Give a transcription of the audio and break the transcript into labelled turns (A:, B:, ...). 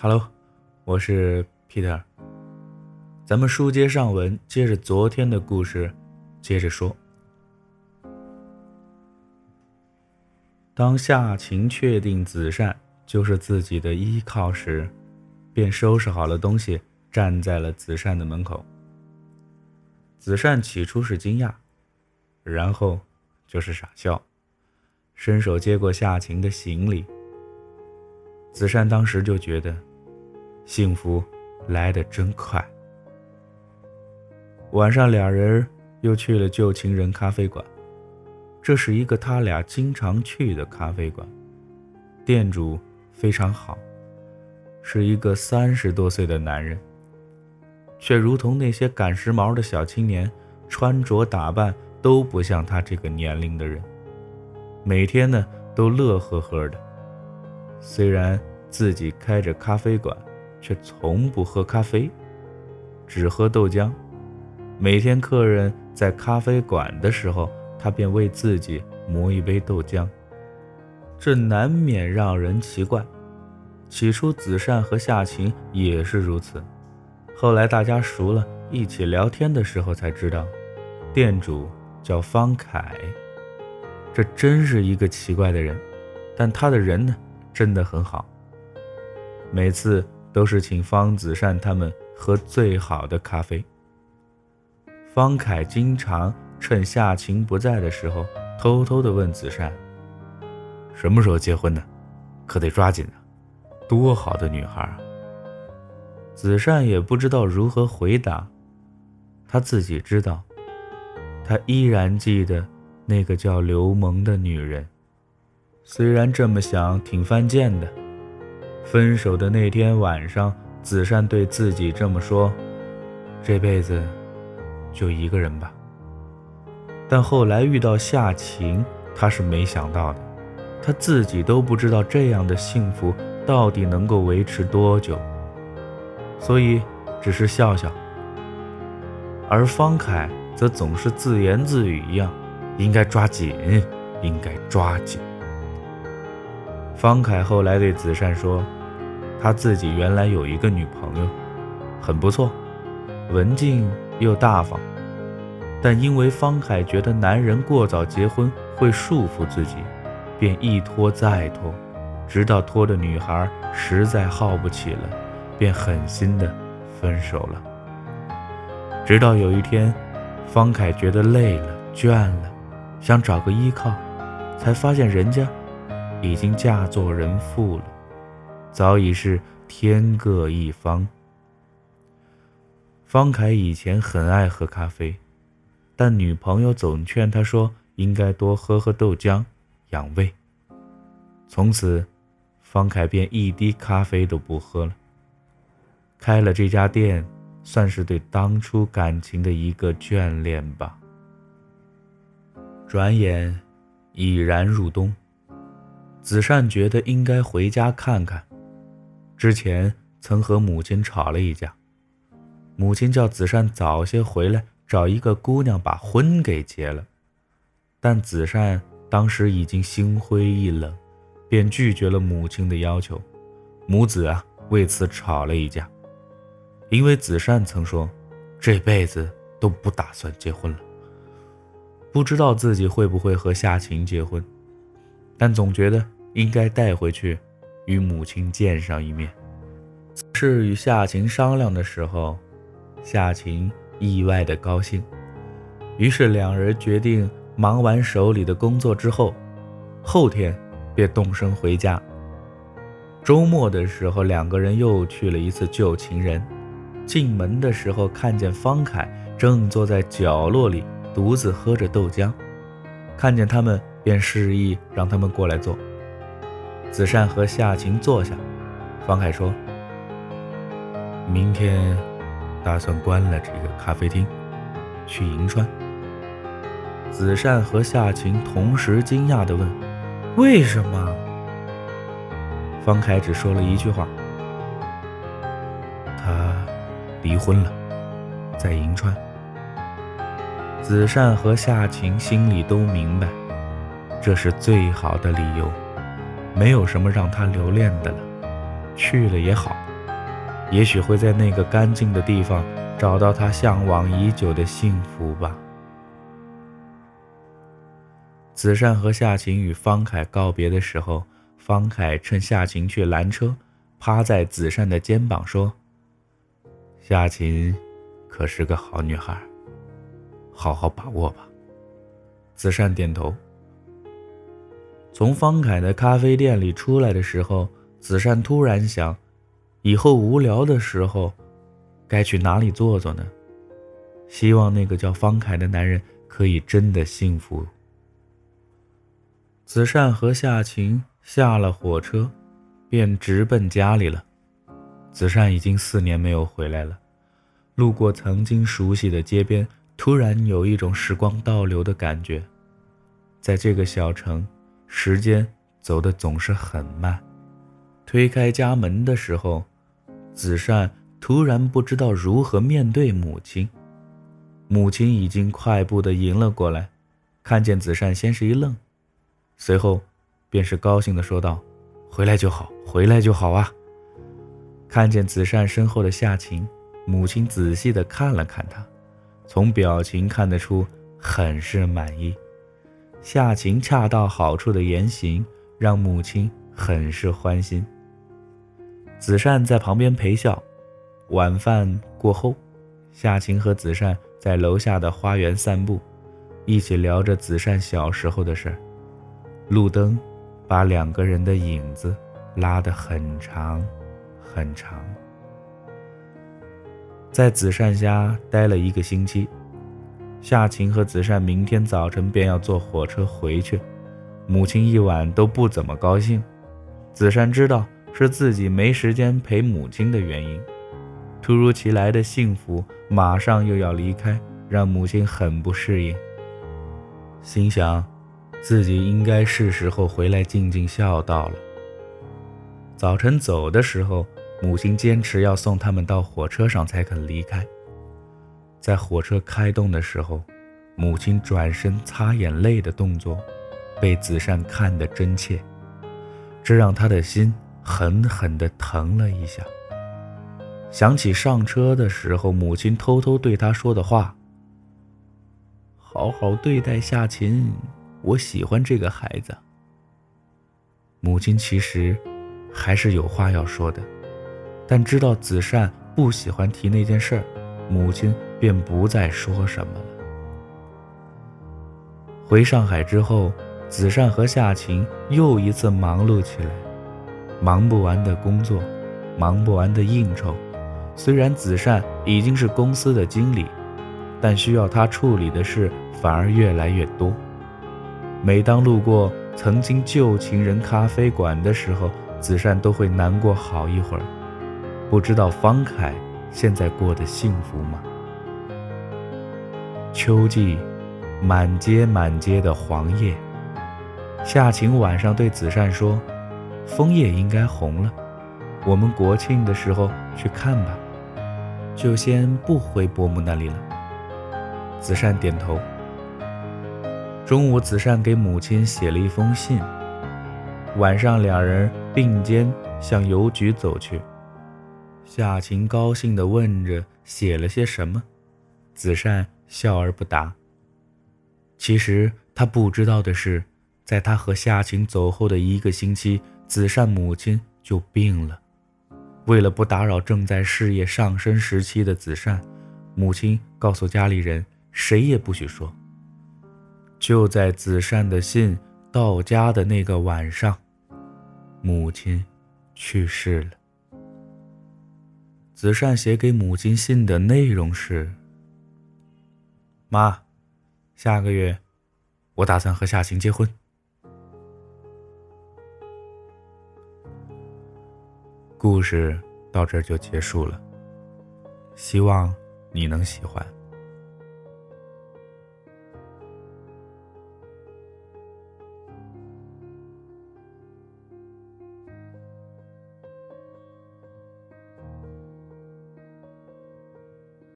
A: Hello，我是 Peter。咱们书接上文，接着昨天的故事，接着说。当夏晴确定子善就是自己的依靠时，便收拾好了东西，站在了子善的门口。子善起初是惊讶，然后就是傻笑，伸手接过夏晴的行李。子善当时就觉得。幸福来得真快。晚上，俩人又去了旧情人咖啡馆。这是一个他俩经常去的咖啡馆，店主非常好，是一个三十多岁的男人，却如同那些赶时髦的小青年，穿着打扮都不像他这个年龄的人。每天呢，都乐呵呵的。虽然自己开着咖啡馆。却从不喝咖啡，只喝豆浆。每天客人在咖啡馆的时候，他便为自己磨一杯豆浆。这难免让人奇怪。起初，子善和夏晴也是如此。后来大家熟了，一起聊天的时候才知道，店主叫方凯。这真是一个奇怪的人，但他的人呢，真的很好。每次。都是请方子善他们喝最好的咖啡。方凯经常趁夏晴不在的时候，偷偷地问子善：“什么时候结婚呢？可得抓紧啊！多好的女孩啊！”子善也不知道如何回答，他自己知道，他依然记得那个叫刘萌的女人。虽然这么想挺犯贱的。分手的那天晚上，子善对自己这么说：“这辈子就一个人吧。”但后来遇到夏晴，他是没想到的，他自己都不知道这样的幸福到底能够维持多久，所以只是笑笑。而方凯则总是自言自语一样：“应该抓紧，应该抓紧。”方凯后来对子善说。他自己原来有一个女朋友，很不错，文静又大方，但因为方凯觉得男人过早结婚会束缚自己，便一拖再拖，直到拖的女孩实在耗不起了，便狠心的分手了。直到有一天，方凯觉得累了、倦了，想找个依靠，才发现人家已经嫁作人妇了。早已是天各一方。方凯以前很爱喝咖啡，但女朋友总劝他说应该多喝喝豆浆，养胃。从此，方凯便一滴咖啡都不喝了。开了这家店，算是对当初感情的一个眷恋吧。转眼已然入冬，子善觉得应该回家看看。之前曾和母亲吵了一架，母亲叫子善早些回来找一个姑娘把婚给结了，但子善当时已经心灰意冷，便拒绝了母亲的要求，母子啊为此吵了一架，因为子善曾说这辈子都不打算结婚了，不知道自己会不会和夏晴结婚，但总觉得应该带回去。与母亲见上一面。是与夏晴商量的时候，夏晴意外的高兴，于是两人决定忙完手里的工作之后，后天便动身回家。周末的时候，两个人又去了一次旧情人。进门的时候，看见方凯正坐在角落里独自喝着豆浆，看见他们便示意让他们过来坐。子善和夏晴坐下，方凯说：“明天打算关了这个咖啡厅，去银川。”子善和夏晴同时惊讶地问：“为什么？”方凯只说了一句话：“他离婚了，在银川。”子善和夏晴心里都明白，这是最好的理由。没有什么让他留恋的了，去了也好。也许会在那个干净的地方找到他向往已久的幸福吧。子善和夏晴与方凯告别的时候，方凯趁夏晴去拦车，趴在子善的肩膀说：“夏晴可是个好女孩，好好把握吧。”子善点头。从方凯的咖啡店里出来的时候，子善突然想，以后无聊的时候，该去哪里坐坐呢？希望那个叫方凯的男人可以真的幸福。子善和夏晴下了火车，便直奔家里了。子善已经四年没有回来了，路过曾经熟悉的街边，突然有一种时光倒流的感觉。在这个小城，时间走得总是很慢。推开家门的时候，子善突然不知道如何面对母亲。母亲已经快步地迎了过来，看见子善，先是一愣。随后，便是高兴地说道：“回来就好，回来就好啊！”看见子善身后的夏晴，母亲仔细地看了看他，从表情看得出很是满意。夏晴恰到好处的言行让母亲很是欢心。子善在旁边陪笑。晚饭过后，夏晴和子善在楼下的花园散步，一起聊着子善小时候的事儿。路灯把两个人的影子拉得很长，很长。在子善家待了一个星期，夏晴和子善明天早晨便要坐火车回去，母亲一晚都不怎么高兴。子善知道是自己没时间陪母亲的原因，突如其来的幸福马上又要离开，让母亲很不适应，心想。自己应该是时候回来尽尽孝道了。早晨走的时候，母亲坚持要送他们到火车上才肯离开。在火车开动的时候，母亲转身擦眼泪的动作，被子善看得真切，这让他的心狠狠地疼了一下。想起上车的时候，母亲偷偷对他说的话：“好好对待夏琴。”我喜欢这个孩子。母亲其实还是有话要说的，但知道子善不喜欢提那件事儿，母亲便不再说什么了。回上海之后，子善和夏晴又一次忙碌起来，忙不完的工作，忙不完的应酬。虽然子善已经是公司的经理，但需要他处理的事反而越来越多。每当路过曾经旧情人咖啡馆的时候，子善都会难过好一会儿。不知道方凯现在过得幸福吗？秋季，满街满街的黄叶。夏晴晚上对子善说：“枫叶应该红了，我们国庆的时候去看吧。就先不回伯母那里了。”子善点头。中午，子善给母亲写了一封信。晚上，两人并肩向邮局走去。夏晴高兴地问着：“写了些什么？”子善笑而不答。其实他不知道的是，在他和夏晴走后的一个星期，子善母亲就病了。为了不打扰正在事业上升时期的子善，母亲告诉家里人，谁也不许说。就在子善的信到家的那个晚上，母亲去世了。子善写给母亲信的内容是：“妈，下个月我打算和夏晴结婚。”故事到这就结束了，希望你能喜欢。